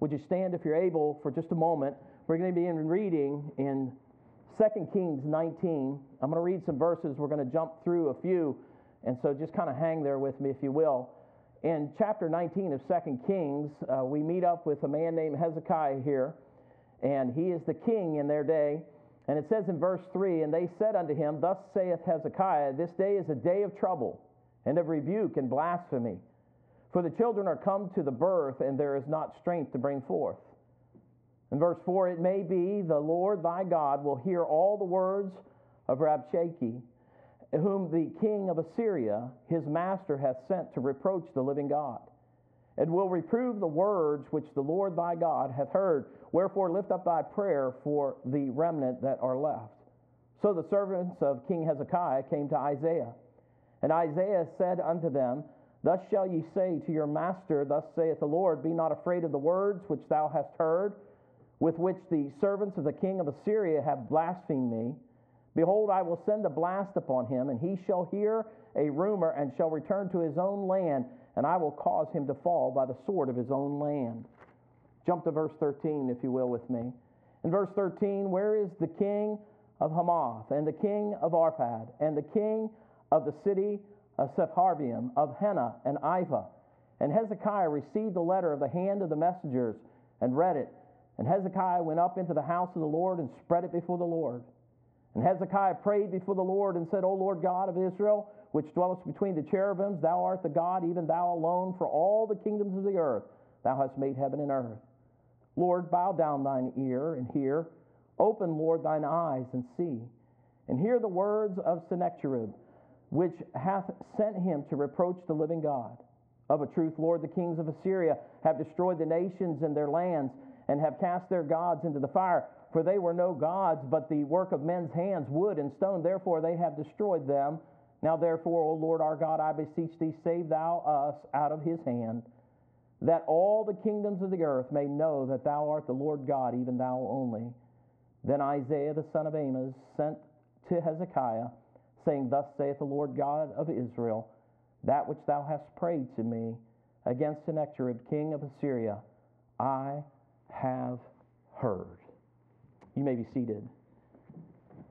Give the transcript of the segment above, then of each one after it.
would you stand if you're able for just a moment? We're going to be in reading in 2 Kings 19. I'm going to read some verses. We're going to jump through a few. And so just kind of hang there with me, if you will. In chapter 19 of 2 Kings, uh, we meet up with a man named Hezekiah here. And he is the king in their day. And it says in verse 3 And they said unto him, Thus saith Hezekiah, This day is a day of trouble, and of rebuke and blasphemy. For the children are come to the birth, and there is not strength to bring forth. In verse 4, it may be the Lord thy God will hear all the words of Rabshakeh, whom the king of Assyria, his master, hath sent to reproach the living God, and will reprove the words which the Lord thy God hath heard. Wherefore lift up thy prayer for the remnant that are left. So the servants of King Hezekiah came to Isaiah. And Isaiah said unto them, Thus shall ye say to your master, Thus saith the Lord, Be not afraid of the words which thou hast heard with which the servants of the king of Assyria have blasphemed me. Behold, I will send a blast upon him, and he shall hear a rumor and shall return to his own land, and I will cause him to fall by the sword of his own land. Jump to verse 13, if you will, with me. In verse 13, where is the king of Hamath, and the king of Arpad, and the king of the city of Sepharvaim, of Hena and Ivah? And Hezekiah received the letter of the hand of the messengers and read it. And Hezekiah went up into the house of the Lord and spread it before the Lord. And Hezekiah prayed before the Lord and said, O Lord God of Israel, which dwellest between the cherubims, thou art the God, even thou alone, for all the kingdoms of the earth thou hast made heaven and earth. Lord, bow down thine ear and hear. Open, Lord, thine eyes and see. And hear the words of Sennacherib, which hath sent him to reproach the living God. Of a truth, Lord, the kings of Assyria have destroyed the nations and their lands and have cast their gods into the fire. For they were no gods, but the work of men's hands, wood and stone. Therefore they have destroyed them. Now therefore, O Lord our God, I beseech thee, save thou us out of his hand, that all the kingdoms of the earth may know that thou art the Lord God, even thou only. Then Isaiah the son of Amos sent to Hezekiah, saying, Thus saith the Lord God of Israel, That which thou hast prayed to me against Sennacherib king of Assyria, I have heard. You may be seated.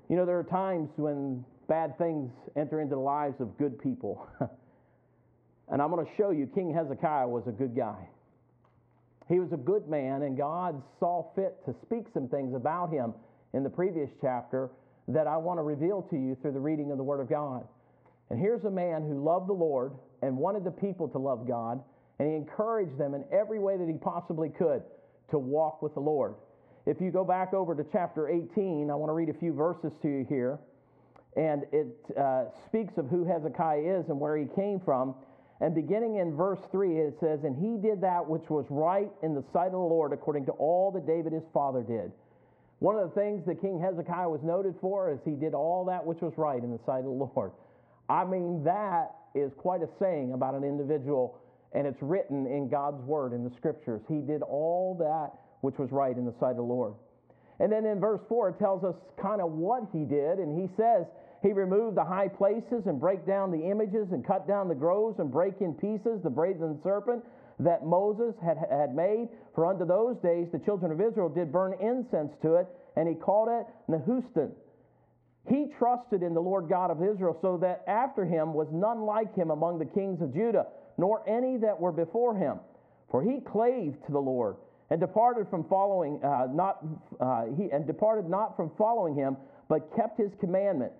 You know, there are times when bad things enter into the lives of good people. and I'm going to show you King Hezekiah was a good guy. He was a good man, and God saw fit to speak some things about him in the previous chapter that I want to reveal to you through the reading of the Word of God. And here's a man who loved the Lord and wanted the people to love God, and he encouraged them in every way that he possibly could to walk with the Lord. If you go back over to chapter 18, I want to read a few verses to you here. And it uh, speaks of who Hezekiah is and where he came from. And beginning in verse 3, it says, And he did that which was right in the sight of the Lord, according to all that David his father did. One of the things that King Hezekiah was noted for is he did all that which was right in the sight of the Lord. I mean, that is quite a saying about an individual and it's written in God's word in the scriptures. He did all that which was right in the sight of the Lord. And then in verse 4, it tells us kind of what he did. And he says, He removed the high places and break down the images and cut down the groves and break in pieces the brazen serpent that Moses had, had made. For unto those days the children of Israel did burn incense to it, and he called it Nehushtan. He trusted in the Lord God of Israel, so that after him was none like him among the kings of Judah nor any that were before him. For he clave to the Lord and departed from following uh, not uh, he and departed not from following him, but kept his commandment,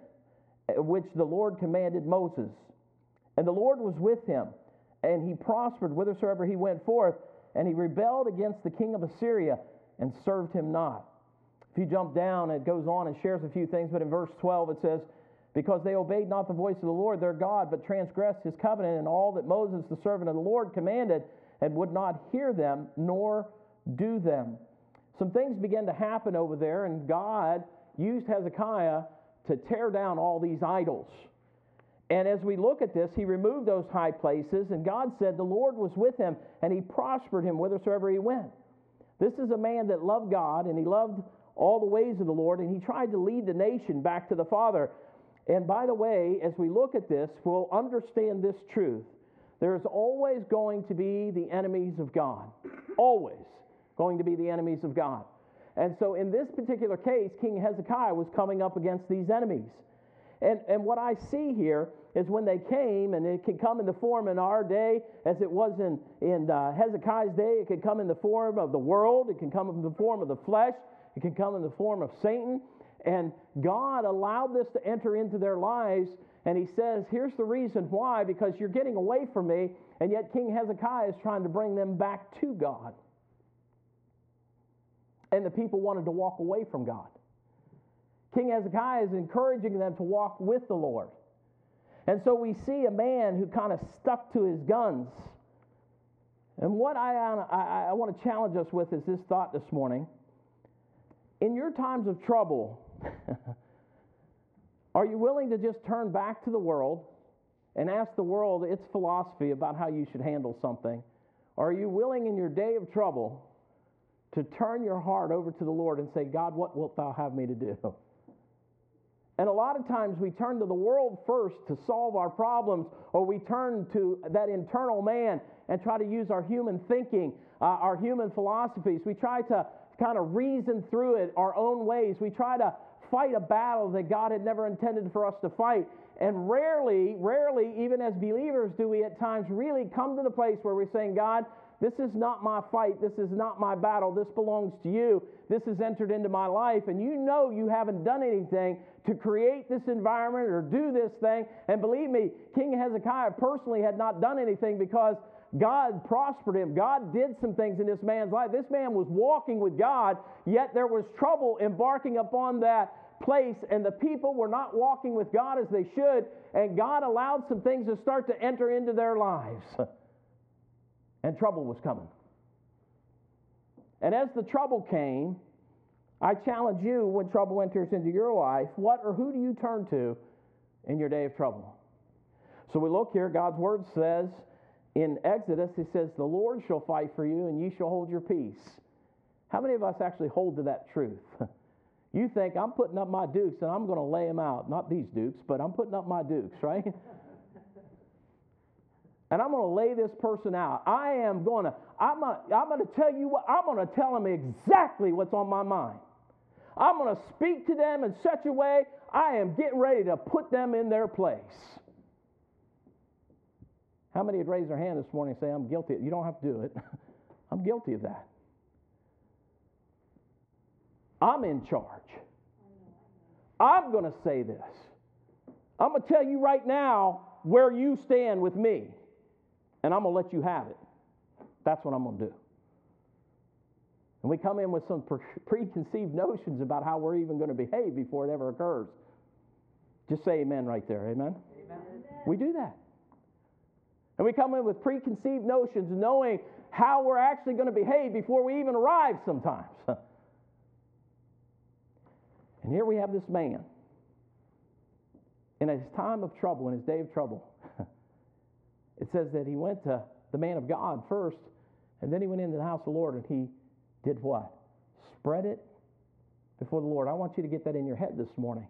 which the Lord commanded Moses. And the Lord was with him, and he prospered whithersoever he went forth. And he rebelled against the king of Assyria and served him not. If you jump down, it goes on and shares a few things, but in verse 12 it says, because they obeyed not the voice of the Lord their God, but transgressed his covenant and all that Moses, the servant of the Lord, commanded, and would not hear them nor do them. Some things began to happen over there, and God used Hezekiah to tear down all these idols. And as we look at this, he removed those high places, and God said the Lord was with him, and he prospered him whithersoever he went. This is a man that loved God, and he loved all the ways of the Lord, and he tried to lead the nation back to the Father. And by the way, as we look at this, we'll understand this truth. There's always going to be the enemies of God. Always. going to be the enemies of God. And so in this particular case, King Hezekiah was coming up against these enemies. And, and what I see here is when they came, and it can come in the form in our day as it was in, in uh, Hezekiah's day, it can come in the form of the world, it can come in the form of the flesh, it can come in the form of Satan. And God allowed this to enter into their lives. And he says, Here's the reason why because you're getting away from me. And yet, King Hezekiah is trying to bring them back to God. And the people wanted to walk away from God. King Hezekiah is encouraging them to walk with the Lord. And so we see a man who kind of stuck to his guns. And what I, I, I want to challenge us with is this thought this morning. In your times of trouble, are you willing to just turn back to the world and ask the world its philosophy about how you should handle something? Are you willing in your day of trouble to turn your heart over to the Lord and say, God, what wilt thou have me to do? And a lot of times we turn to the world first to solve our problems, or we turn to that internal man and try to use our human thinking, uh, our human philosophies. We try to kind of reason through it our own ways. We try to fight a battle that God had never intended for us to fight. And rarely, rarely, even as believers, do we at times really come to the place where we're saying, God, this is not my fight. This is not my battle. This belongs to you. This has entered into my life. And you know you haven't done anything to create this environment or do this thing. And believe me, King Hezekiah personally had not done anything because God prospered him. God did some things in this man's life. This man was walking with God, yet there was trouble embarking upon that place, and the people were not walking with God as they should, and God allowed some things to start to enter into their lives. And trouble was coming. And as the trouble came, I challenge you when trouble enters into your life, what or who do you turn to in your day of trouble? So we look here, God's word says in Exodus, He says, The Lord shall fight for you and you shall hold your peace. How many of us actually hold to that truth? you think I'm putting up my dukes and I'm going to lay them out. Not these dukes, but I'm putting up my dukes, right? and I'm going to lay this person out. I am going to, I'm going I'm going to tell you what, I'm going to tell them exactly what's on my mind. I'm going to speak to them in such a way I am getting ready to put them in their place. How many would raise their hand this morning and say, I'm guilty? You don't have to do it. I'm guilty of that. I'm in charge. I'm going to say this. I'm going to tell you right now where you stand with me, and I'm going to let you have it. That's what I'm going to do. And we come in with some pre- preconceived notions about how we're even going to behave before it ever occurs. Just say amen right there. Amen? amen. We do that. And we come in with preconceived notions, knowing how we're actually going to behave before we even arrive sometimes. and here we have this man. In his time of trouble, in his day of trouble, it says that he went to the man of God first, and then he went into the house of the Lord and he did what? Spread it before the Lord. I want you to get that in your head this morning.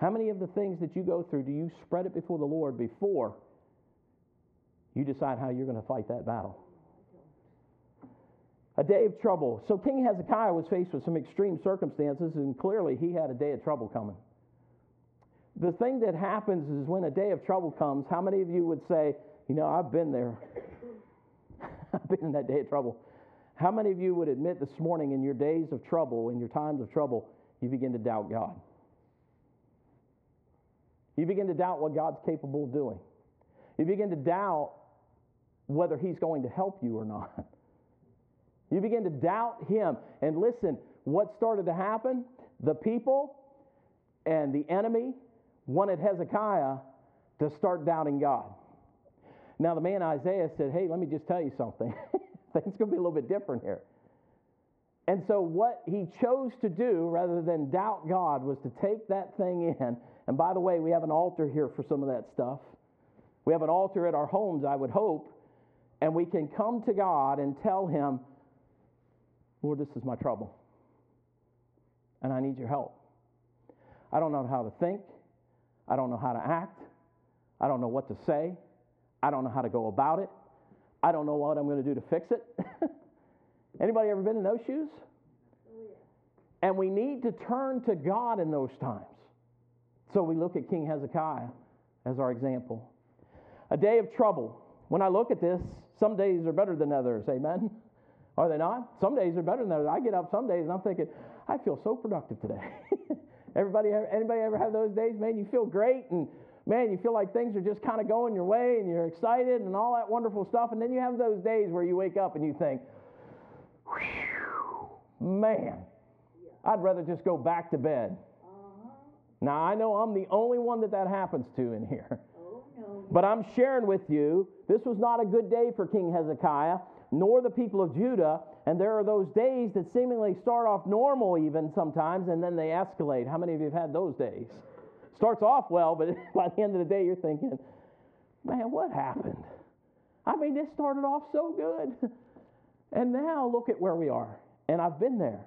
How many of the things that you go through do you spread it before the Lord before you decide how you're going to fight that battle. A day of trouble. So King Hezekiah was faced with some extreme circumstances, and clearly he had a day of trouble coming. The thing that happens is when a day of trouble comes, how many of you would say, You know, I've been there? I've been in that day of trouble. How many of you would admit this morning in your days of trouble, in your times of trouble, you begin to doubt God? You begin to doubt what God's capable of doing. You begin to doubt whether he's going to help you or not. You begin to doubt him. And listen, what started to happen? The people and the enemy wanted Hezekiah to start doubting God. Now, the man Isaiah said, Hey, let me just tell you something. Things going to be a little bit different here. And so, what he chose to do rather than doubt God was to take that thing in. And by the way, we have an altar here for some of that stuff. We have an altar at our homes, I would hope, and we can come to God and tell Him, Lord, this is my trouble, and I need your help. I don't know how to think, I don't know how to act, I don't know what to say, I don't know how to go about it, I don't know what I'm going to do to fix it. Anybody ever been in those shoes? And we need to turn to God in those times. So we look at King Hezekiah as our example. A day of trouble. When I look at this, some days are better than others. Amen? Are they not? Some days are better than others. I get up some days and I'm thinking, I feel so productive today. Everybody, anybody ever have those days? Man, you feel great and man, you feel like things are just kind of going your way and you're excited and all that wonderful stuff. And then you have those days where you wake up and you think, man, I'd rather just go back to bed. Uh-huh. Now, I know I'm the only one that that happens to in here. Oh, no. But I'm sharing with you, this was not a good day for King Hezekiah, nor the people of Judah. And there are those days that seemingly start off normal, even sometimes, and then they escalate. How many of you have had those days? Starts off well, but by the end of the day, you're thinking, man, what happened? I mean, this started off so good. And now look at where we are. And I've been there.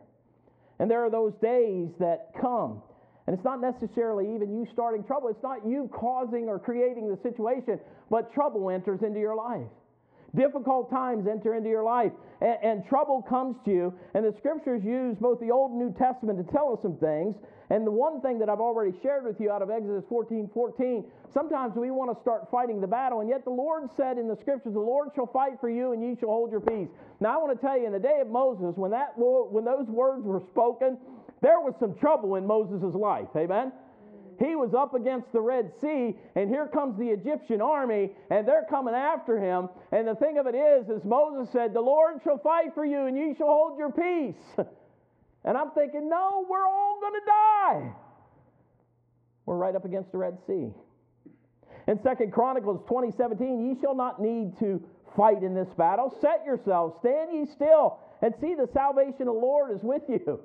And there are those days that come. And it's not necessarily even you starting trouble. It's not you causing or creating the situation, but trouble enters into your life. Difficult times enter into your life, and, and, trouble comes to you. And the scriptures use both the Old and New Testament to tell us some things. And the one thing that I've already shared with you out of Exodus 14 14, sometimes we want to start fighting the battle, and yet the Lord said in the scriptures, The Lord shall fight for you, and ye shall hold your peace. Now, I want to tell you, in the day of Moses, when, that, when those words were spoken, there was some trouble in Moses' life. Amen? He was up against the Red Sea, and here comes the Egyptian army, and they're coming after him. And the thing of it is, as Moses said, the Lord shall fight for you, and ye shall hold your peace. And I'm thinking, no, we're all going to die. We're right up against the Red Sea. In Second Chronicles 20:17, ye shall not need to fight in this battle. Set yourselves, stand ye still, and see the salvation of the Lord is with you.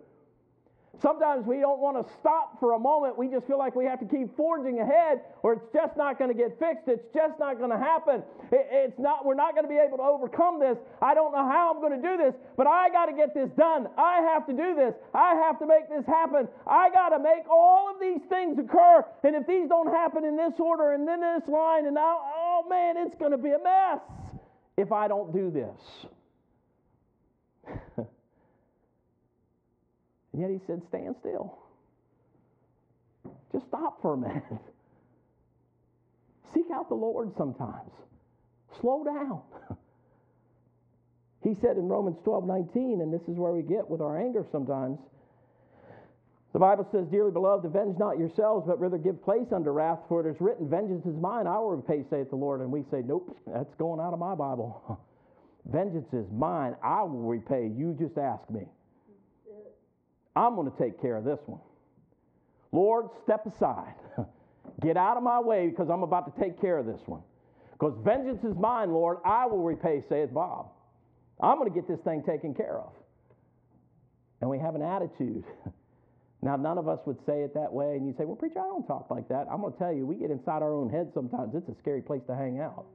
Sometimes we don't want to stop for a moment. We just feel like we have to keep forging ahead, or it's just not going to get fixed. It's just not going to happen. it's not. We're not going to be able to overcome this. I don't know how I'm going to do this, but I got to get this done. I have to do this. I have to make this happen. I got to make all of these things occur. And if these don't happen in this order and then this line, and now, oh man, it's going to be a mess if I don't do this. And yet he said, Stand still. Just stop for a minute. Seek out the Lord sometimes. Slow down. he said in Romans 12 19, and this is where we get with our anger sometimes. The Bible says, Dearly beloved, avenge not yourselves, but rather give place unto wrath, for it is written, Vengeance is mine, I will repay, saith the Lord. And we say, Nope, that's going out of my Bible. Vengeance is mine, I will repay. You just ask me. I'm going to take care of this one. Lord, step aside. Get out of my way because I'm about to take care of this one. Because vengeance is mine, Lord. I will repay, saith Bob. I'm going to get this thing taken care of. And we have an attitude. Now, none of us would say it that way, and you say, Well, preacher, I don't talk like that. I'm going to tell you, we get inside our own head sometimes. It's a scary place to hang out.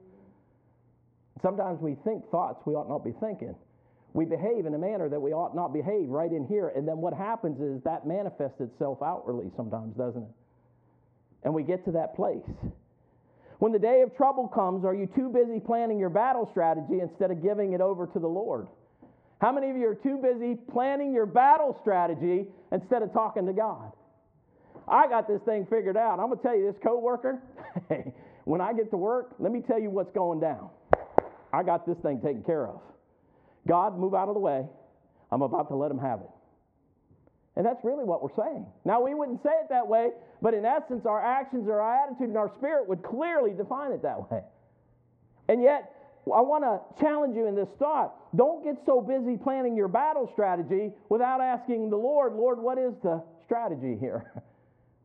Sometimes we think thoughts we ought not be thinking we behave in a manner that we ought not behave right in here. And then what happens is that manifests itself outwardly sometimes, doesn't it? And we get to that place. When the day of trouble comes, are you too busy planning your battle strategy instead of giving it over to the Lord? How many of you are too busy planning your battle strategy instead of talking to God? I got this thing figured out. I'm going to tell you this coworker, when I get to work, let me tell you what's going down. I got this thing taken care of. God, move out of the way. I'm about to let him have it. And that's really what we're saying. Now, we wouldn't say it that way, but in essence, our actions or our attitude and our spirit would clearly define it that way. And yet, I want to challenge you in this thought. Don't get so busy planning your battle strategy without asking the Lord, Lord, what is the strategy here?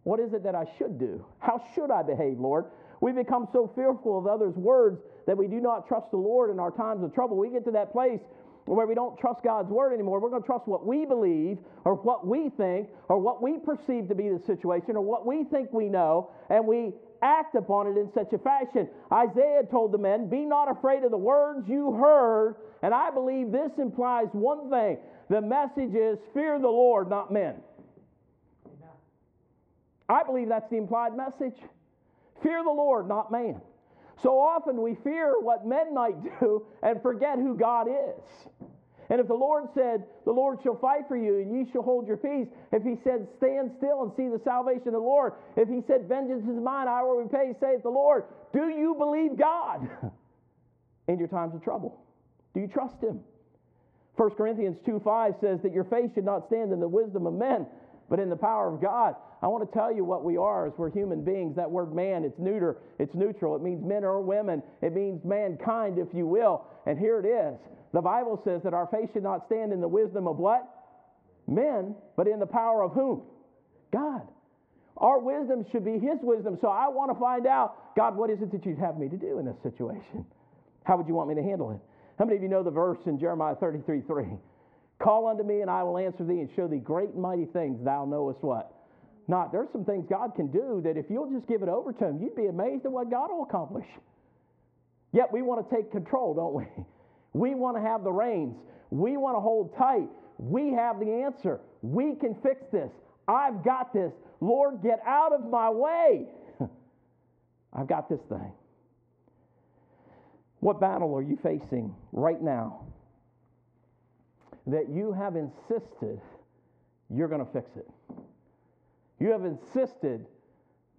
What is it that I should do? How should I behave, Lord? We become so fearful of others' words that we do not trust the Lord in our times of trouble. We get to that place where we don't trust God's word anymore. We're going to trust what we believe or what we think or what we perceive to be the situation or what we think we know, and we act upon it in such a fashion. Isaiah told the men, Be not afraid of the words you heard. And I believe this implies one thing the message is fear the Lord, not men. I believe that's the implied message. Fear the Lord, not man. So often we fear what men might do and forget who God is. And if the Lord said, The Lord shall fight for you, and ye shall hold your peace, if he said, Stand still and see the salvation of the Lord, if he said, Vengeance is mine, I will repay, saith the Lord, do you believe God in your times of trouble? Do you trust him? 1 Corinthians 2 5 says that your faith should not stand in the wisdom of men, but in the power of God. I want to tell you what we are as we're human beings. That word man, it's neuter, it's neutral. It means men or women. It means mankind, if you will. And here it is. The Bible says that our faith should not stand in the wisdom of what? Men, but in the power of whom? God. Our wisdom should be His wisdom. So I want to find out, God, what is it that you'd have me to do in this situation? How would you want me to handle it? How many of you know the verse in Jeremiah 33 3? Call unto me, and I will answer thee and show thee great and mighty things thou knowest what? Not. There's some things God can do that if you'll just give it over to Him, you'd be amazed at what God will accomplish. Yet we want to take control, don't we? We want to have the reins. We want to hold tight. We have the answer. We can fix this. I've got this. Lord, get out of my way. I've got this thing. What battle are you facing right now that you have insisted you're going to fix it? You have insisted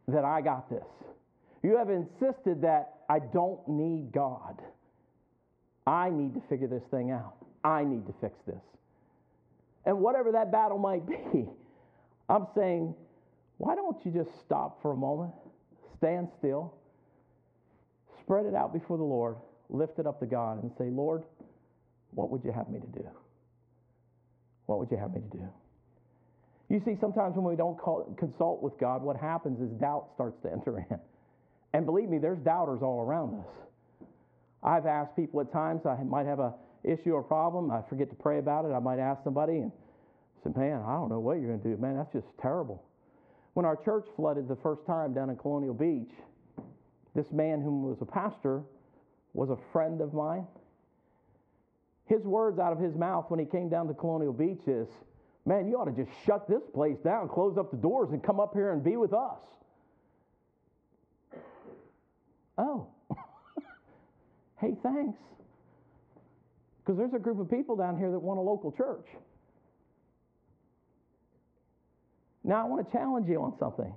that I got this. You have insisted that I don't need God. I need to figure this thing out. I need to fix this. And whatever that battle might be, I'm saying, why don't you just stop for a moment, stand still, spread it out before the Lord, lift it up to God and say, Lord, what would you have me to do? What would you have me to do? You see, sometimes when we don't call, consult with God, what happens is doubt starts to enter in. And believe me, there's doubters all around us. I've asked people at times, I might have a issue or problem, I forget to pray about it, I might ask somebody and say, Man, I don't know what you're going to do. Man, that's just terrible. When our church flooded the first time down in Colonial Beach, this man who was a pastor was a friend of mine. His words out of his mouth when he came down to Colonial Beach is, Man, you ought to just shut this place down, close up the doors, and come up here and be with us. Oh, hey, thanks. Because there's a group of people down here that want a local church. Now, I want to challenge you on something.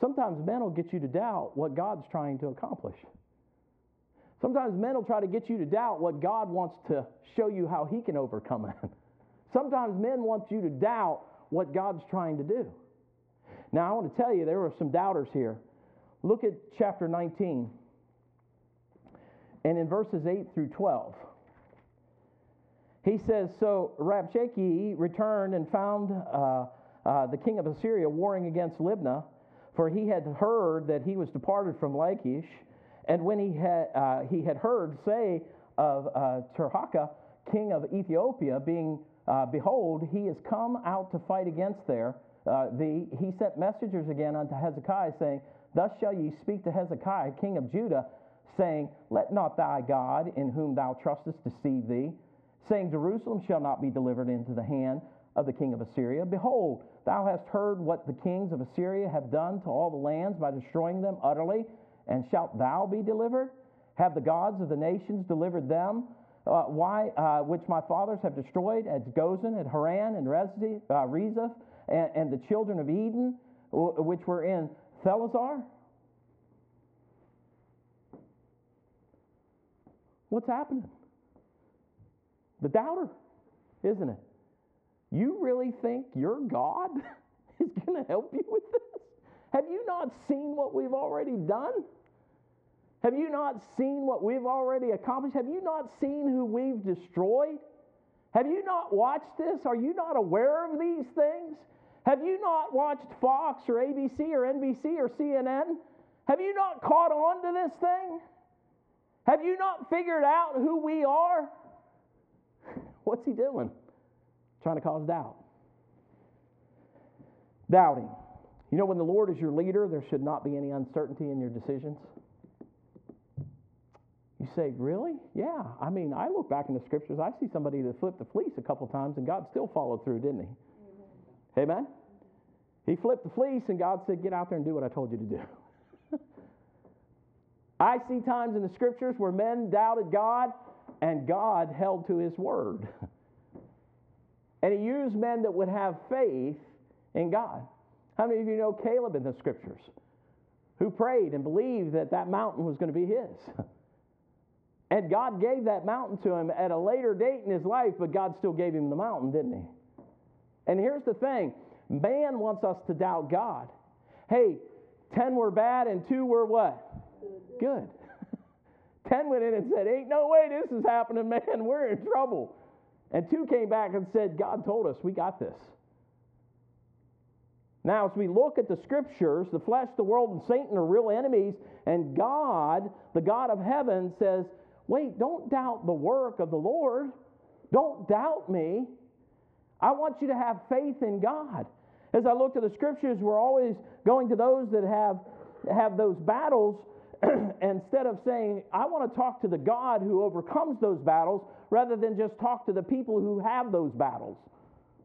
Sometimes men will get you to doubt what God's trying to accomplish. Sometimes men will try to get you to doubt what God wants to show you how He can overcome it. Sometimes men want you to doubt what God's trying to do. Now, I want to tell you, there are some doubters here. Look at chapter 19, and in verses 8 through 12. He says, So Rabshakeh returned and found uh, uh, the king of Assyria warring against Libnah, for he had heard that he was departed from Lachish and when he had, uh, he had heard say of uh, Tirhakah, king of Ethiopia, being, uh, behold, he is come out to fight against there, uh, thee, he sent messengers again unto Hezekiah, saying, Thus shall ye speak to Hezekiah, king of Judah, saying, Let not thy God, in whom thou trustest, deceive thee, saying, Jerusalem shall not be delivered into the hand of the king of Assyria. Behold, thou hast heard what the kings of Assyria have done to all the lands by destroying them utterly and shalt thou be delivered? Have the gods of the nations delivered them? Uh, why, uh, which my fathers have destroyed at Gozan, at Haran, and Rezzi, uh, and, and, the children of Eden, which were in Thelasar? What's happening? The doubter, isn't it? You really think your God is going to help you with this? Have you not seen what we've already done? Have you not seen what we've already accomplished? Have you not seen who we've destroyed? Have you not watched this? Are you not aware of these things? Have you not watched Fox or ABC or NBC or CNN? Have you not caught on to this thing? Have you not figured out who we are? What's he doing? Trying to cause doubt. Doubting. You know, when the Lord is your leader, there should not be any uncertainty in your decisions. You say, really? Yeah. I mean, I look back in the scriptures, I see somebody that flipped the fleece a couple times, and God still followed through, didn't he? Amen? Amen? He flipped the fleece, and God said, get out there and do what I told you to do. I see times in the scriptures where men doubted God, and God held to his word. And he used men that would have faith in God. How many of you know Caleb in the scriptures? Who prayed and believed that that mountain was going to be his. And God gave that mountain to him at a later date in his life, but God still gave him the mountain, didn't he? And here's the thing man wants us to doubt God. Hey, 10 were bad and 2 were what? Good. 10 went in and said, Ain't no way this is happening, man. We're in trouble. And 2 came back and said, God told us, we got this. Now, as we look at the scriptures, the flesh, the world, and Satan are real enemies, and God, the God of heaven, says, Wait, don't doubt the work of the Lord. Don't doubt me. I want you to have faith in God. As I look to the scriptures, we're always going to those that have, have those battles. instead of saying, I want to talk to the God who overcomes those battles, rather than just talk to the people who have those battles.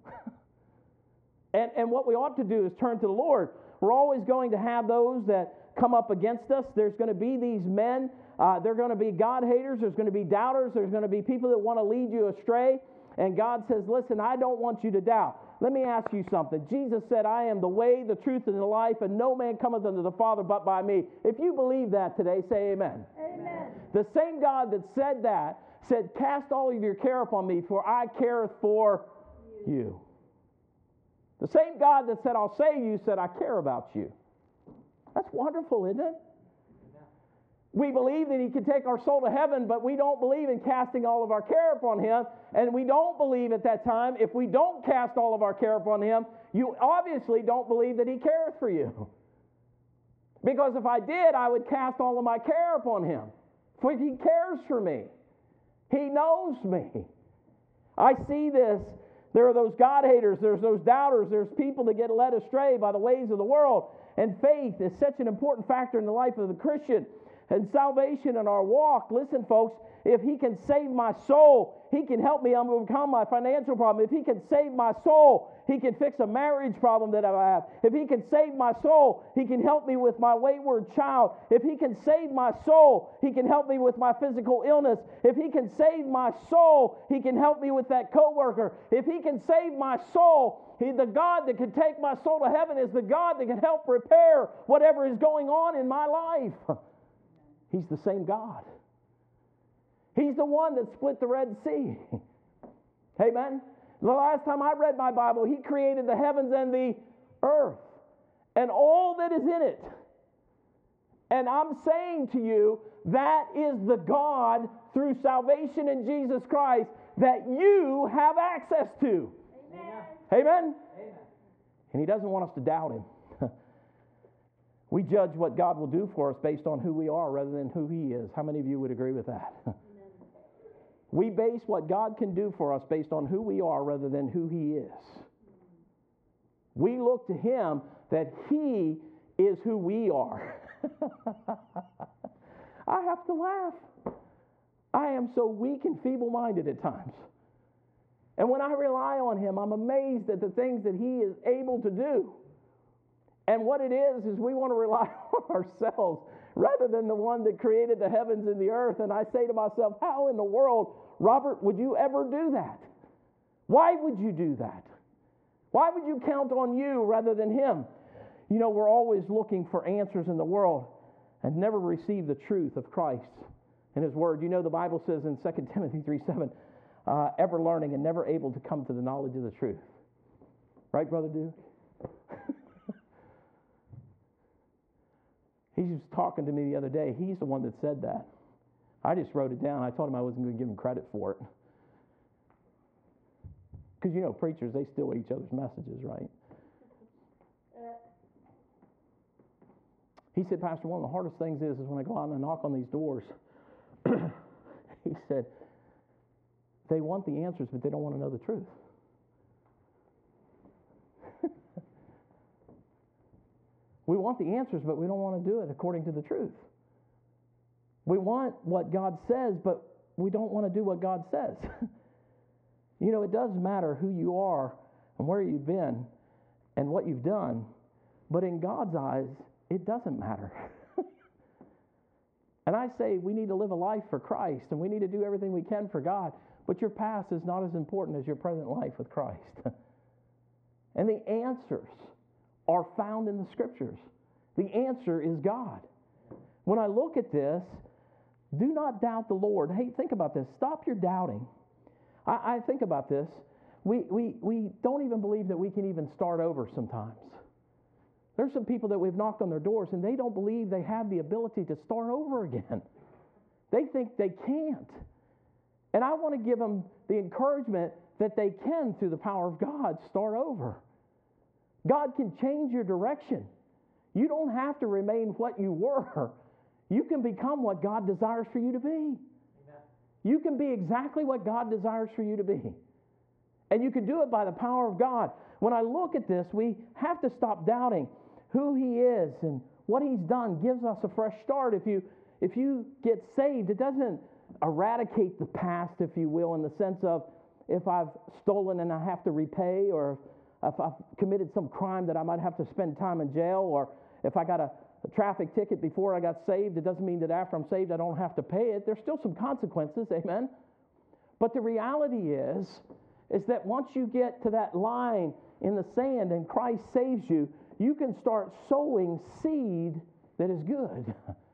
and, and what we ought to do is turn to the Lord. We're always going to have those that come up against us. There's going to be these men uh, there are going to be God haters. There's going to be doubters. There's going to be people that want to lead you astray. And God says, Listen, I don't want you to doubt. Let me ask you something. Jesus said, I am the way, the truth, and the life, and no man cometh unto the Father but by me. If you believe that today, say amen. Amen. The same God that said that said, Cast all of your care upon me, for I careth for you. The same God that said, I'll save you, said, I care about you. That's wonderful, isn't it? We believe that He can take our soul to heaven, but we don't believe in casting all of our care upon Him. And we don't believe at that time, if we don't cast all of our care upon Him, you obviously don't believe that He cares for you. Because if I did, I would cast all of my care upon Him. For He cares for me, He knows me. I see this. There are those God haters, there's those doubters, there's people that get led astray by the ways of the world. And faith is such an important factor in the life of the Christian and salvation in our walk. Listen, folks, if He can save my soul, He can help me overcome my financial problem. If He can save my soul, He can fix a marriage problem that I have. If He can save my soul, He can help me with my wayward child. If He can save my soul, He can help me with my physical illness. If He can save my soul, He can help me with that coworker. If He can save my soul, he, the God that can take my soul to heaven is the God that can help repair whatever is going on in my life. He's the same God. He's the one that split the Red Sea. Amen. The last time I read my Bible, He created the heavens and the earth and all that is in it. And I'm saying to you, that is the God through salvation in Jesus Christ that you have access to. Amen. Amen. Amen. And He doesn't want us to doubt Him. We judge what God will do for us based on who we are rather than who He is. How many of you would agree with that? we base what God can do for us based on who we are rather than who He is. We look to Him that He is who we are. I have to laugh. I am so weak and feeble minded at times. And when I rely on Him, I'm amazed at the things that He is able to do. And what it is, is we want to rely on ourselves rather than the one that created the heavens and the earth. And I say to myself, how in the world, Robert, would you ever do that? Why would you do that? Why would you count on you rather than him? You know, we're always looking for answers in the world and never receive the truth of Christ and his word. You know, the Bible says in 2 Timothy 3 7, uh, ever learning and never able to come to the knowledge of the truth. Right, Brother Duke? He was talking to me the other day. He's the one that said that. I just wrote it down. I told him I wasn't going to give him credit for it. Because, you know, preachers, they steal each other's messages, right? He said, Pastor, one of the hardest things is, is when I go out and I knock on these doors. he said, they want the answers, but they don't want to know the truth. We want the answers, but we don't want to do it according to the truth. We want what God says, but we don't want to do what God says. you know, it does matter who you are and where you've been and what you've done, but in God's eyes, it doesn't matter. and I say we need to live a life for Christ and we need to do everything we can for God, but your past is not as important as your present life with Christ. and the answers are found in the scriptures. The answer is God. When I look at this, do not doubt the Lord. Hey, think about this. Stop your doubting. I, I think about this. We, we, we don't even believe that we can even start over sometimes. There's some people that we've knocked on their doors and they don't believe they have the ability to start over again. They think they can't. And I want to give them the encouragement that they can, through the power of God, start over. God can change your direction. You don't have to remain what you were. You can become what God desires for you to be. Amen. You can be exactly what God desires for you to be. And you can do it by the power of God. When I look at this, we have to stop doubting who He is and what He's done gives us a fresh start. If you, if you get saved, it doesn't eradicate the past, if you will, in the sense of if I've stolen and I have to repay, or if I've committed some crime that I might have to spend time in jail, or if I got a, a traffic ticket before I got saved, it doesn't mean that after I'm saved I don't have to pay it. There's still some consequences, amen? But the reality is, is that once you get to that line in the sand and Christ saves you, you can start sowing seed that is good.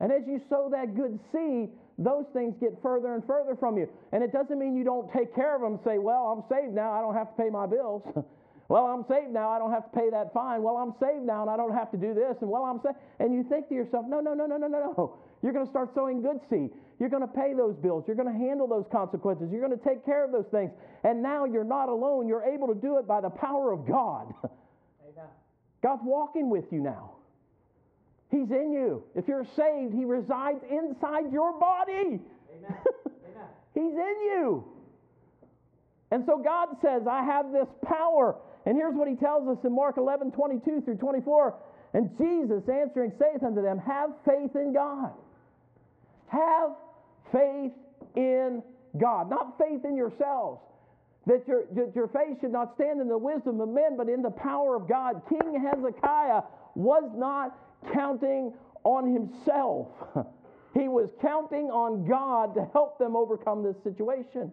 And as you sow that good seed, those things get further and further from you. And it doesn't mean you don't take care of them. And say, well, I'm saved now, I don't have to pay my bills. well, I'm saved now, I don't have to pay that fine. Well, I'm saved now, and I don't have to do this. And well, I'm saved. And you think to yourself, no, no, no, no, no, no, no. You're going to start sowing good seed. You're going to pay those bills. You're going to handle those consequences. You're going to take care of those things. And now you're not alone. You're able to do it by the power of God. God's walking with you now. He's in you. If you're saved, He resides inside your body. Amen. Amen. He's in you. And so God says, I have this power. And here's what He tells us in Mark 11 22 through 24. And Jesus answering saith unto them, Have faith in God. Have faith in God, not faith in yourselves. That your, that your faith should not stand in the wisdom of men, but in the power of God. King Hezekiah was not counting on himself, he was counting on God to help them overcome this situation.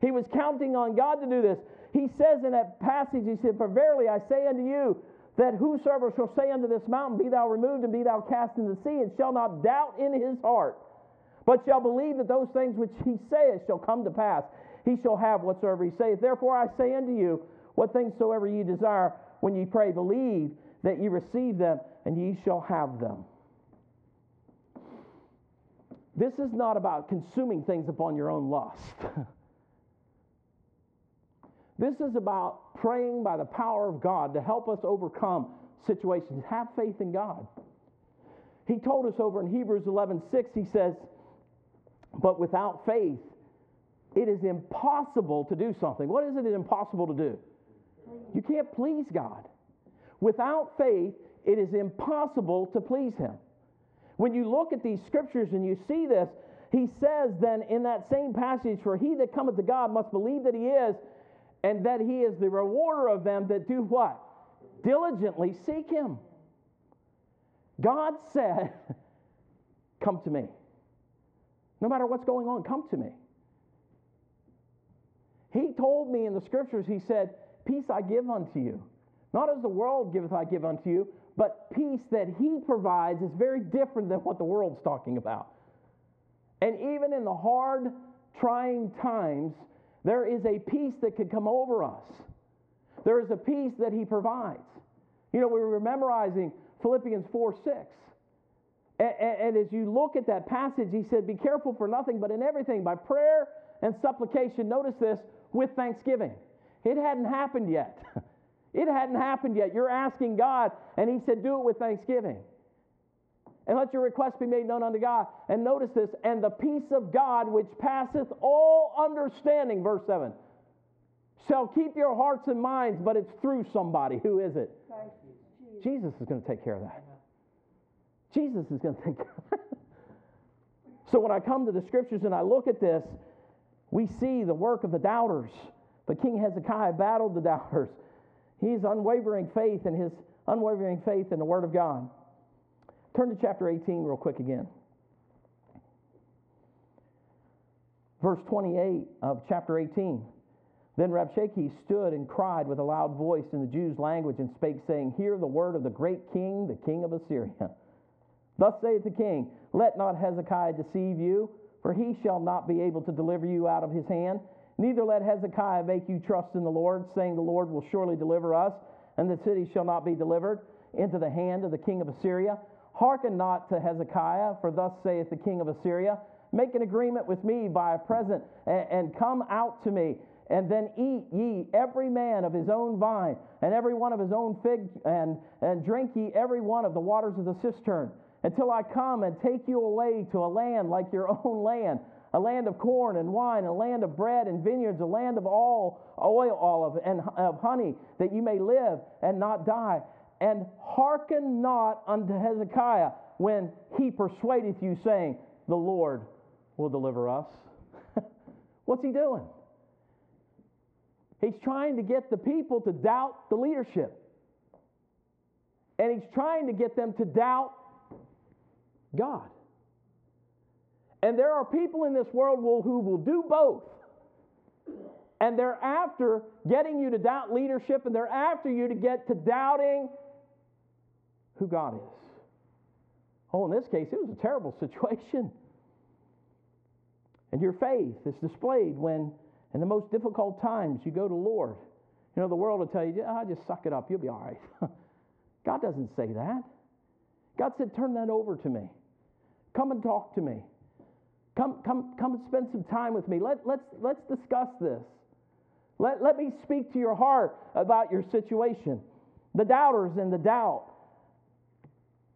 He was counting on God to do this. He says in that passage, He said, For verily I say unto you, that whosoever shall say unto this mountain, Be thou removed and be thou cast into the sea, and shall not doubt in his heart, but shall believe that those things which he saith shall come to pass, he shall have whatsoever he saith. Therefore I say unto you, what things soever ye desire when ye pray, believe that ye receive them, and ye shall have them. This is not about consuming things upon your own lust. this is about praying by the power of God to help us overcome situations. Have faith in God. He told us over in Hebrews 11 6, he says, But without faith, it is impossible to do something. What is it impossible to do? You can't please God. Without faith, it is impossible to please Him. When you look at these scriptures and you see this, he says then in that same passage, For he that cometh to God must believe that he is, and that he is the rewarder of them that do what? Diligently seek him. God said, Come to me. No matter what's going on, come to me. He told me in the scriptures, He said, Peace I give unto you. Not as the world giveth I give unto you, but peace that He provides is very different than what the world's talking about. And even in the hard, trying times, there is a peace that can come over us. There is a peace that He provides. You know, we were memorizing Philippians 4 6. And, and, as you look at that passage, he said, Be careful for nothing, but in everything, by prayer and supplication, notice this, with thanksgiving. It hadn't happened yet. It hadn't happened yet. You're asking God, and He said, Do it with thanksgiving. And let your request be made known unto God. And notice this, and the peace of God, which passeth all understanding, verse 7, shall keep your hearts and minds, but it's through somebody. Who is it? Jesus is going to take care of that. Jesus is going to take care of that. so when I come to the scriptures and I look at this, we see the work of the doubters. But King Hezekiah battled the doubters. He's unwavering faith in his unwavering faith in the Word of God. Turn to chapter 18 real quick again. Verse 28 of chapter 18. Then Rabshakeh stood and cried with a loud voice in the Jews' language and spake, saying, Hear the word of the great king, the king of Assyria. Thus saith the king, Let not Hezekiah deceive you, for he shall not be able to deliver you out of his hand. Neither let Hezekiah make you trust in the Lord, saying, The Lord will surely deliver us, and the city shall not be delivered into the hand of the king of Assyria. Hearken not to Hezekiah, for thus saith the king of Assyria, Make an agreement with me by a present, and, come out to me and then eat ye every man of his own vine, and every one of his own fig, and, and drink ye every one of the waters of the cistern, until I come and take you away to a land like your own land, a land of corn and wine, a land of bread and vineyards, a land of all oil olive and of honey, that you may live and not die. And hearken not unto Hezekiah when he persuadeth you, saying, The Lord will deliver us. What's he doing? He's trying to get the people to doubt the leadership. And he's trying to get them to doubt God. And there are people in this world who will do both. And they're after getting you to doubt leadership, and they're after you to get to doubting who God is. Oh, in this case, it was a terrible situation. And your faith is displayed when in the most difficult times, you go to Lord. You know, the world will tell you, ah, just suck it up, you'll be all right. God doesn't say that. God said, turn that over to me. Come and talk to me. Come, come, come spend some time with me. Let, let's, let's discuss this. Let, let me speak to your heart about your situation. The doubters and the doubt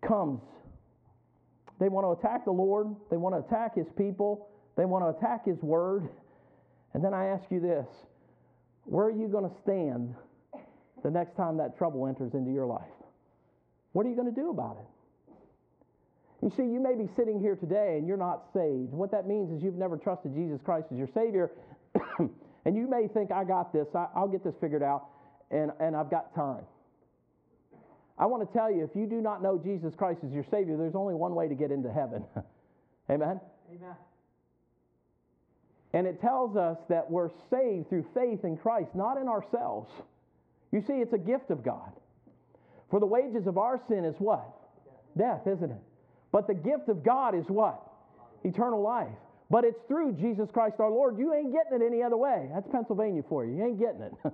comes. They want to attack the Lord. They want to attack his people. They want to attack his word. And then I ask you this where are you going to stand the next time that trouble enters into your life? What are you going to do about it? You see, you may be sitting here today and you're not saved. What that means is you've never trusted Jesus Christ as your Savior. and you may think, I got this, I, will get this figured out, and, and I've got time. I want to tell you, if you do not know Jesus Christ as your Savior, there's only one way to get into heaven. Amen? Amen. And it tells us that we're saved through faith in Christ, not in ourselves. You see, it's a gift of God. For the wages of our sin is what? Death, isn't it? But the gift of God is what? Eternal life. But it's through Jesus Christ our Lord. You ain't getting it any other way. That's Pennsylvania for you. You ain't getting it.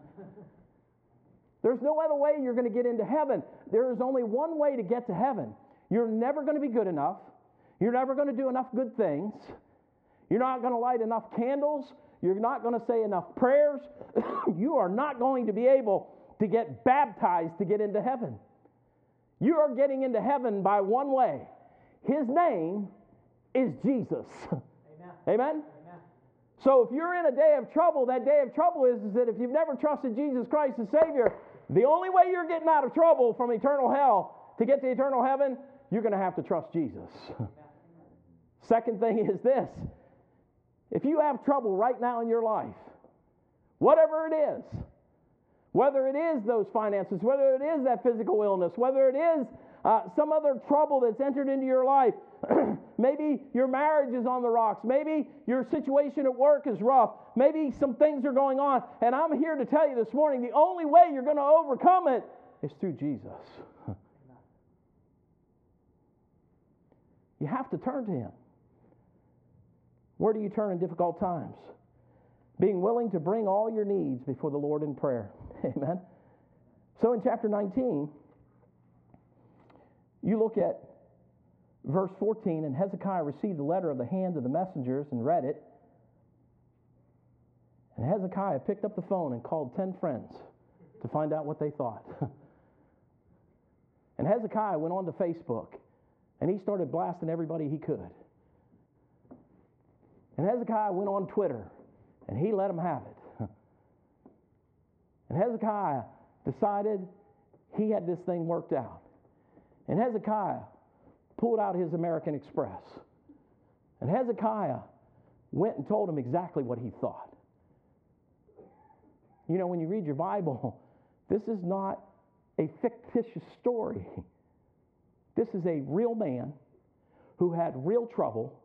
There's no other way you're going to get into heaven. There is only one way to get to heaven. You're never going to be good enough. You're never going to do enough good things. You're not going to light enough candles. You're not going to say enough prayers. you are not going to be able to get baptized to get into heaven. You are getting into heaven by one way. His name is Jesus. Amen. Amen? So if you're in a day of trouble, that day of trouble is, is that if you've never trusted Jesus Christ as Savior, the only way you're getting out of trouble from eternal hell to get to eternal heaven, you're going to have to trust Jesus. Second thing is this if you have trouble right now in your life, whatever it is, whether it is those finances, whether it is that physical illness, whether it is uh, some other trouble that's entered into your life, maybe your marriage is on the rocks, maybe your situation at work is rough, maybe some things are going on, and I'm here to tell you this morning the only way you're going to overcome it is through Jesus. you have to turn to Him. Where do you turn in difficult times? Being willing to bring all your needs before the Lord in prayer. Amen. So in chapter 19, you look at verse 14, and Hezekiah received a letter of the hand of the messengers and read it. And Hezekiah picked up the phone and called 10 friends to find out what they thought. and Hezekiah went on to Facebook and he started blasting everybody he could. And Hezekiah went on Twitter and he let them have it. And Hezekiah decided he had this thing worked out. And Hezekiah pulled out his American Express. And Hezekiah went and told him exactly what he thought. You know, when you read your Bible, this is not a fictitious story. This is a real man who had real trouble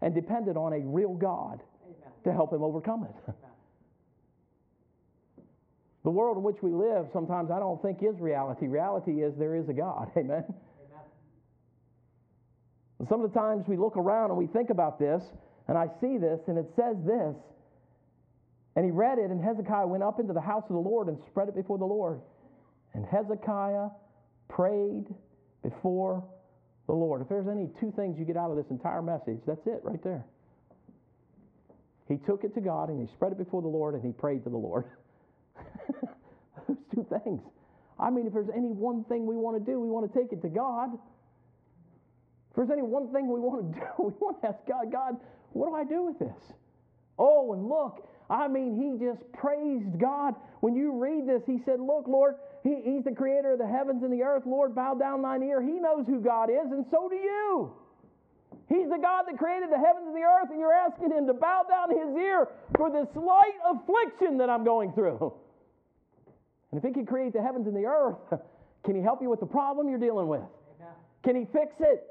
and depended on a real God Amen. to help him overcome it. The world in which we live sometimes I don't think is reality. Reality is there is a God. Amen. And some of the times we look around and we think about this, and I see this, and it says this. And he read it, and Hezekiah went up into the house of the Lord and spread it before the Lord. And Hezekiah prayed before the Lord. If there's any two things you get out of this entire message, that's it right there. He took it to God and he spread it before the Lord and he prayed to the Lord. Those two things. I mean, if there's any one thing we want to do, we want to take it to God. If there's any one thing we want to do, we want to ask God, God, what do I do with this? Oh, and look, I mean, he just praised God. When you read this, he said, Look, Lord, he, he's the creator of the heavens and the earth. Lord, bow down thine ear. He knows who God is, and so do you. He's the God that created the heavens and the earth, and you're asking him to bow down his ear for this slight affliction that I'm going through. And if he can create the heavens and the earth, can he help you with the problem you're dealing with? Can he fix it?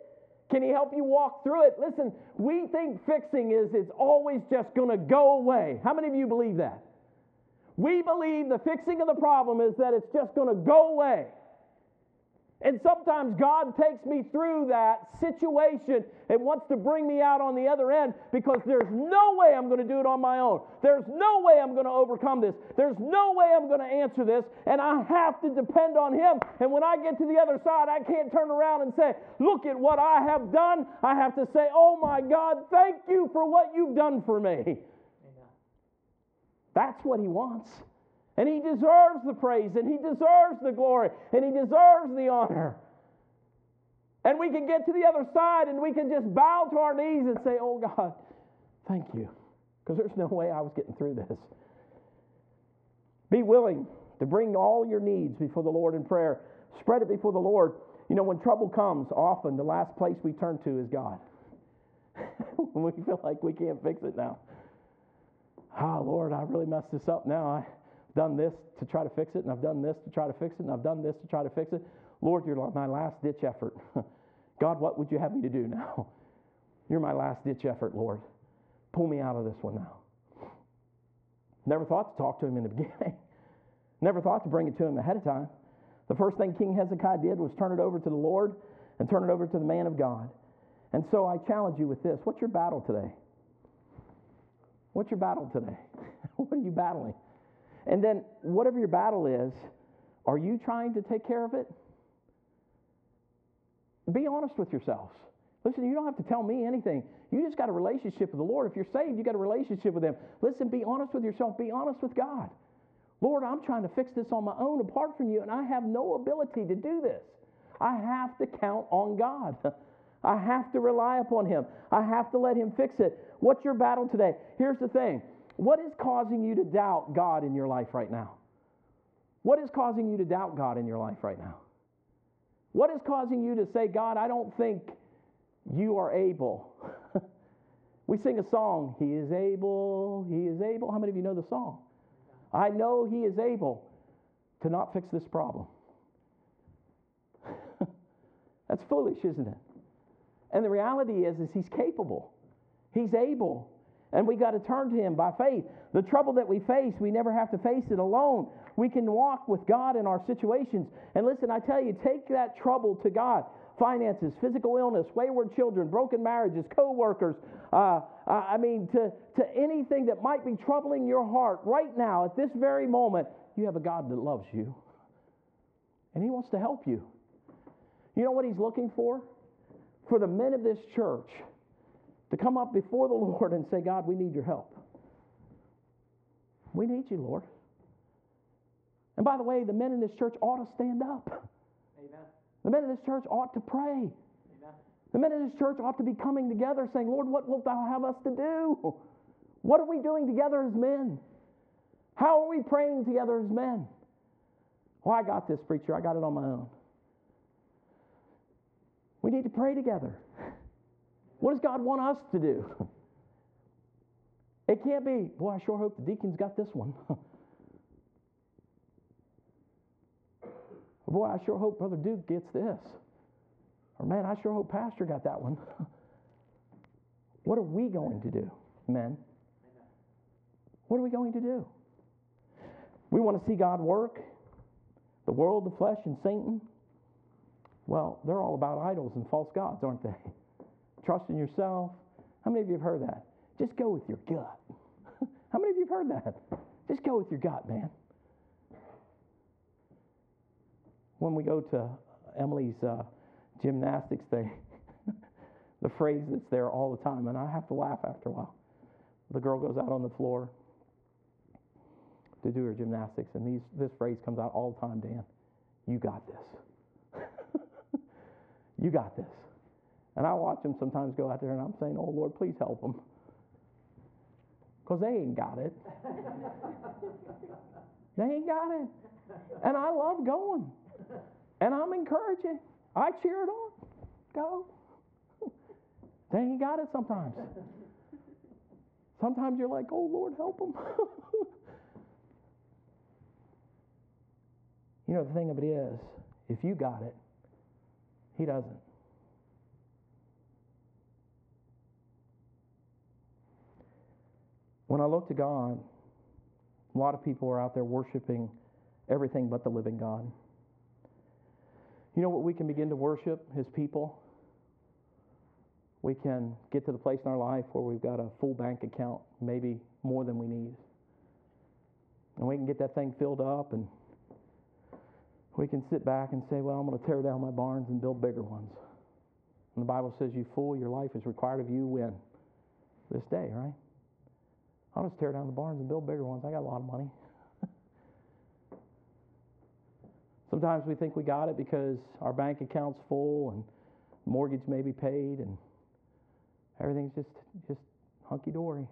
Can he help you walk through it? Listen, we think fixing is it's always just going to go away. How many of you believe that? We believe the fixing of the problem is that it's just going to go away. And sometimes God takes me through that situation and wants to bring me out on the other end because there's no way I'm going to do it on my own. There's no way I'm going to overcome this. There's no way I'm going to answer this. And I have to depend on Him. And when I get to the other side, I can't turn around and say, Look at what I have done. I have to say, Oh my God, thank you for what you've done for me. That's what He wants. And he deserves the praise, and he deserves the glory, and he deserves the honor. And we can get to the other side and we can just bow to our knees and say, Oh God, thank you. Because there's no way I was getting through this. Be willing to bring all your needs before the Lord in prayer. Spread it before the Lord. You know, when trouble comes, often the last place we turn to is God. when we feel like we can't fix it now. Ah, oh, Lord, I really messed this up now. I, done this to try to fix it, and I've done this to try to fix it, and I've done this to try to fix it. Lord, you're my last ditch effort. God, what would you have me to do now? You're my last ditch effort, Lord. Pull me out of this one now. Never thought to talk to him in the beginning. Never thought to bring it to him ahead of time. The first thing King Hezekiah did was turn it over to the Lord and turn it over to the man of God. And so I challenge you with this. What's your battle today? What's your battle today? what are you battling? And then, whatever your battle is, are you trying to take care of it? Be honest with yourselves. Listen, you don't have to tell me anything. You just got a relationship with the Lord. If you're saved, you got a relationship with Him. Listen, be honest with yourself. Be honest with God. Lord, I'm trying to fix this on my own apart from you, and I have no ability to do this. I have to count on God. I have to rely upon Him. I have to let Him fix it. What's your battle today? Here's the thing what is causing you to doubt God in your life right now? What is causing you to doubt God in your life right now? What is causing you to say, God, I don't think you are able? we sing a song, He is able, He is able. How many of you know the song? I know He is able to not fix this problem. That's foolish, isn't it? And the reality is, is He's capable. He's able. And we got to turn to Him by faith. The trouble that we face, we never have to face it alone. We can walk with God in our situations. And listen, I tell you, take that trouble to God. Finances, physical illness, wayward children, broken marriages, co workers. Uh, I mean, to, to anything that might be troubling your heart right now, at this very moment, you have a God that loves you. And He wants to help you. You know what He's looking for? For the men of this church to come up before the Lord and say, God, we need your help. We need you, Lord. And by the way, the men in this church ought to stand up. Amen. The men in this church ought to pray. Amen. The men in this church ought to be coming together saying, Lord, what wilt thou have us to do? What are we doing together as men? How are we praying together as men? Well, I got this, preacher. I got it on my own. We need to pray together. What does God want us to do? It can't be, boy, I sure hope the deacons got this one. boy, I sure hope Brother Duke gets this. Or man, I sure hope Pastor got that one. what are we going to do, men? What are we going to do? We want to see God work, the world, the flesh, and Satan. Well, they're all about idols and false gods, aren't they? Trust in yourself. How many of you have heard that? Just go with your gut. How many of you have heard that? Just go with your gut, man. When we go to Emily's uh, gymnastics, thing, the phrase that's there all the time, and I have to laugh after a while. The girl goes out on the floor to do her gymnastics, and these, this phrase comes out all the time, Dan. You got this. you got this. And I watch them sometimes go out there, and I'm saying, Oh, Lord, please help them. Because they ain't got it. they ain't got it. And I love going. And I'm encouraging. I cheer it on. Go. They ain't got it sometimes. Sometimes you're like, oh, Lord, help them. you know, the thing of it is, if you got it, He doesn't. When I look to God, a lot of people are out there worshiping everything but the living God. You know what we can begin to worship? His people we can get to the place in our life where we've got a full bank account, maybe more than we need. And we can get that thing filled up and we can sit back and say, Well, I'm going to tear down my barns and build bigger ones. And the Bible says, You fool, your life is required of you when? This day, right? I'll just tear down the barns and build bigger ones. I got a lot of money. Sometimes we think we got it because our bank account's full and mortgage may be paid and Everything's just just hunky dory.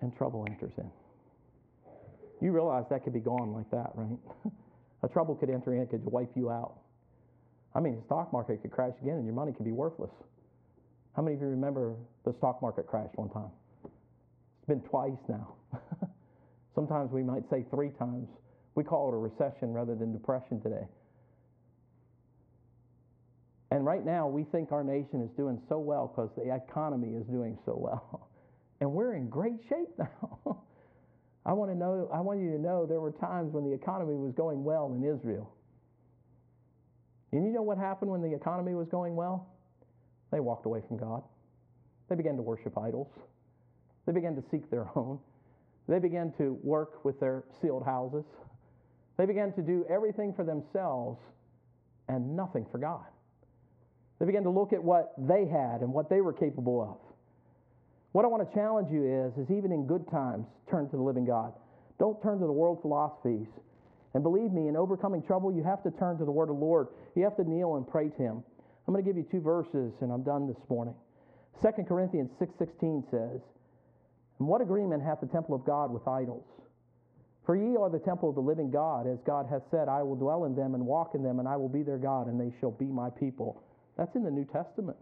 And trouble enters in. You realize that could be gone like that, right? a trouble could enter in, could wipe you out. I mean, the stock market could crash again and your money could be worthless. How many of you remember the stock market crashed one time? It's been twice now. Sometimes we might say three times. We call it a recession rather than depression today. And right now, we think our nation is doing so well because the economy is doing so well. And we're in great shape now. I want to know, I want you to know there were times when the economy was going well in Israel. And you know what happened when the economy was going well? They walked away from God. They began to worship idols. They began to seek their own. They began to work with their sealed houses. They began to do everything for themselves and nothing for God. They began to look at what they had and what they were capable of. What I want to challenge you is, is even in good times, turn to the living God. Don't turn to the world philosophies. And believe me, in overcoming trouble, you have to turn to the word of the Lord. You have to kneel and pray to him. I'm going to give you two verses, and I'm done this morning. 2 Corinthians 6.16 says, And what agreement hath the temple of God with idols? For ye are the temple of the living God, as God hath said, I will dwell in them and walk in them, and I will be their God, and they shall be my people. That's in the New Testament.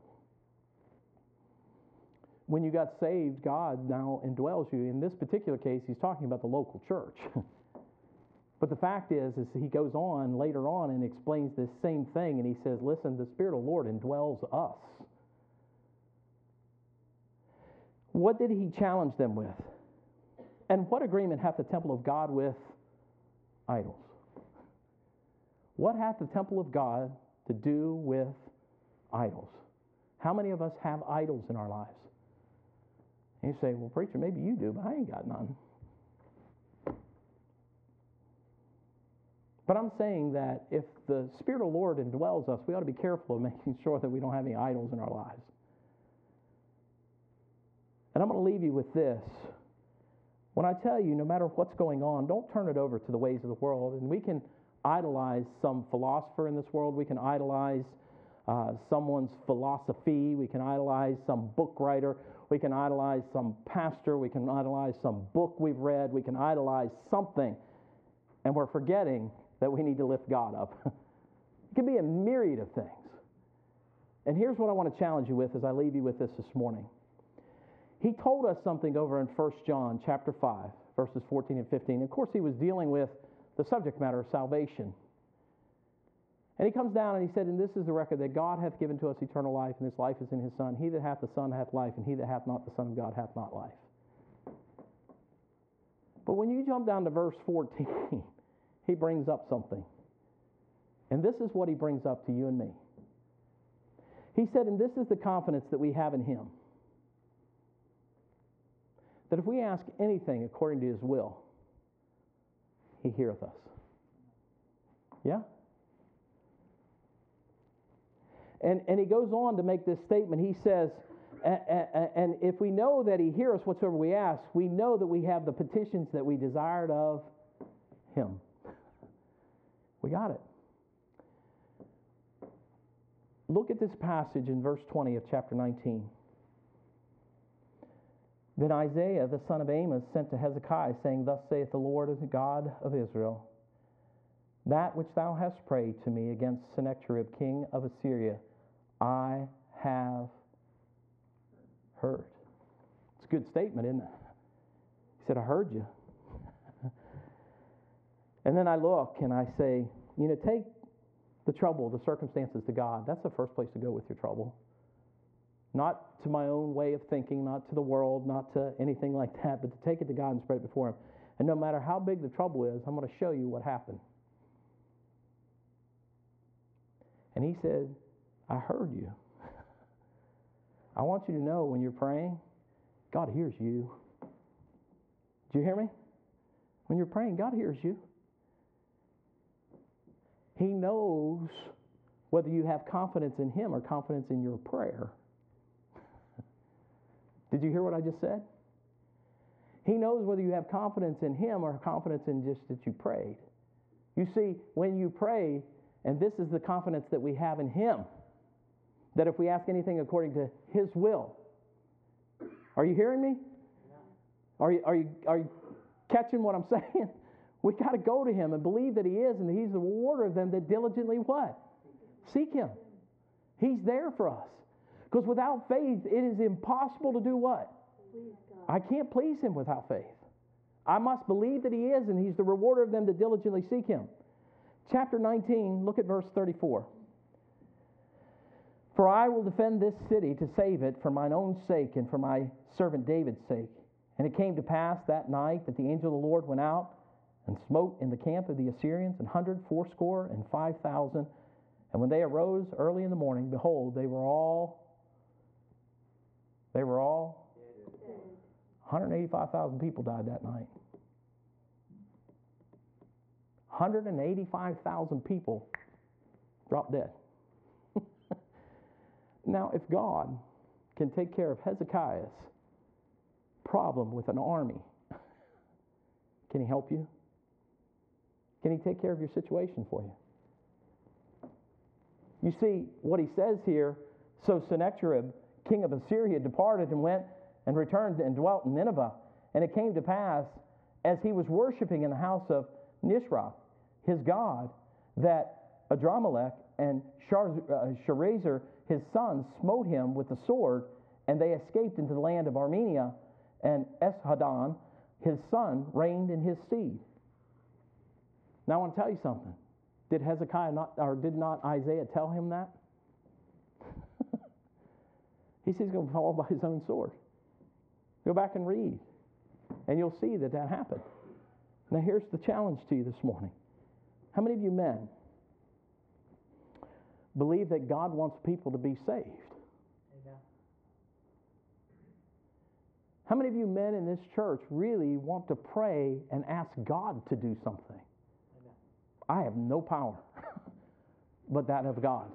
When you got saved, God now indwells you. In this particular case, he's talking about the local church. but the fact is, is he goes on later on and explains this same thing, and he says, "Listen, the Spirit of the Lord indwells us." What did he challenge them with? And what agreement hath the temple of God with idols? What hath the temple of God to do with idols. How many of us have idols in our lives? And you say, well, preacher, maybe you do, but I ain't got none. But I'm saying that if the Spirit of the Lord indwells us, we ought to be careful of making sure that we don't have any idols in our lives. And I'm going to leave you with this. When I tell you, no matter what's going on, don't turn it over to the ways of the world. And we can idolize some philosopher in this world, we can idolize uh, someone's philosophy. We can idolize some book writer. We can idolize some pastor. We can idolize some book we've read. We can idolize something. And we're forgetting that we need to lift God up. it can be a myriad of things. And here's what I want to challenge you with as I leave you with this this morning. He told us something over in 1 John chapter 5, verses 14 and 15. Of course, he was dealing with the subject matter of salvation. And he comes down and he said, And this is the record that God hath given to us eternal life, and this life is in his Son. He that hath the Son hath life, and he that hath not the Son of God hath not life. But when you jump down to verse 14, he brings up something. And this is what he brings up to you and me. He said, And this is the confidence that we have in him that if we ask anything according to his will, he heareth us. Yeah? And, and he goes on to make this statement. He says, and if we know that he hears us whatsoever we ask, we know that we have the petitions that we desired of him. We got it. Look at this passage in verse 20 of chapter 19. Then Isaiah the son of Amos sent to Hezekiah, saying, Thus saith the Lord, the God of Israel, That which thou hast prayed to me against Sennacherib, king of Assyria, I have heard. It's a good statement, isn't it? He said, I heard you. and then I look and I say, you know, take the trouble, the circumstances to God. That's the first place to go with your trouble. Not to my own way of thinking, not to the world, not to anything like that, but to take it to God and spread it before Him. And no matter how big the trouble is, I'm going to show you what happened. And he said, I heard you. I want you to know when you're praying, God hears you. Do you hear me? When you're praying, God hears you. He knows whether you have confidence in Him or confidence in your prayer. Did you hear what I just said? He knows whether you have confidence in Him or confidence in just that you prayed. You see, when you pray, and this is the confidence that we have in Him, that if we ask anything according to His will, are you hearing me? Are you, are you, are you catching what I'm saying? We got to go to Him and believe that He is, and He's the rewarder of them that diligently what? Seek Him. He's there for us. Because without faith, it is impossible to do what? I can't please him without faith. I must believe that he is, and he's the rewarder of them that diligently seek him. Chapter 19, look at verse 34. For I will defend this city to save it for mine own sake and for my servant David's sake. And it came to pass that night that the angel of the Lord went out and smote in the camp of the Assyrians an hundred fourscore and five thousand. And when they arose early in the morning, behold, they were all they were all 185,000 people died that night. 185,000 people dropped dead. now, if God can take care of Hezekiah's problem with an army, can he help you? Can he take care of your situation for you? You see, what he says here so Sennacherib king of Assyria departed and went and returned and dwelt in Nineveh. And it came to pass, as he was worshiping in the house of Nisroch, his god, that Adrammelech and uh, Sharezer, his sons, smote him with the sword, and they escaped into the land of Armenia. And Esarhaddon, his son, reigned in his stead. Now I want to tell you something. Did Hezekiah not, or did not Isaiah tell him that? He says he's going to fall by his own sword. Go back and read, and you'll see that that happened. Now, here's the challenge to you this morning. How many of you men believe that God wants people to be saved? How many of you men in this church really want to pray and ask God to do something? I have no power but that of God.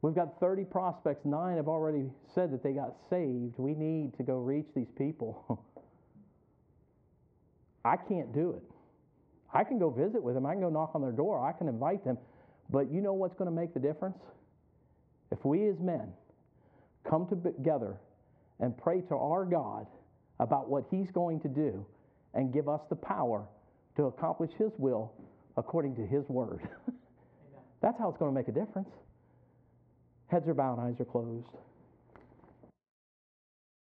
We've got 30 prospects. Nine have already said that they got saved. We need to go reach these people. I can't do it. I can go visit with them. I can go knock on their door. I can invite them. But you know what's going to make the difference? If we as men come together and pray to our God about what He's going to do and give us the power to accomplish His will according to His word. That's how it's going to make a difference. Heads are bowed, eyes are closed.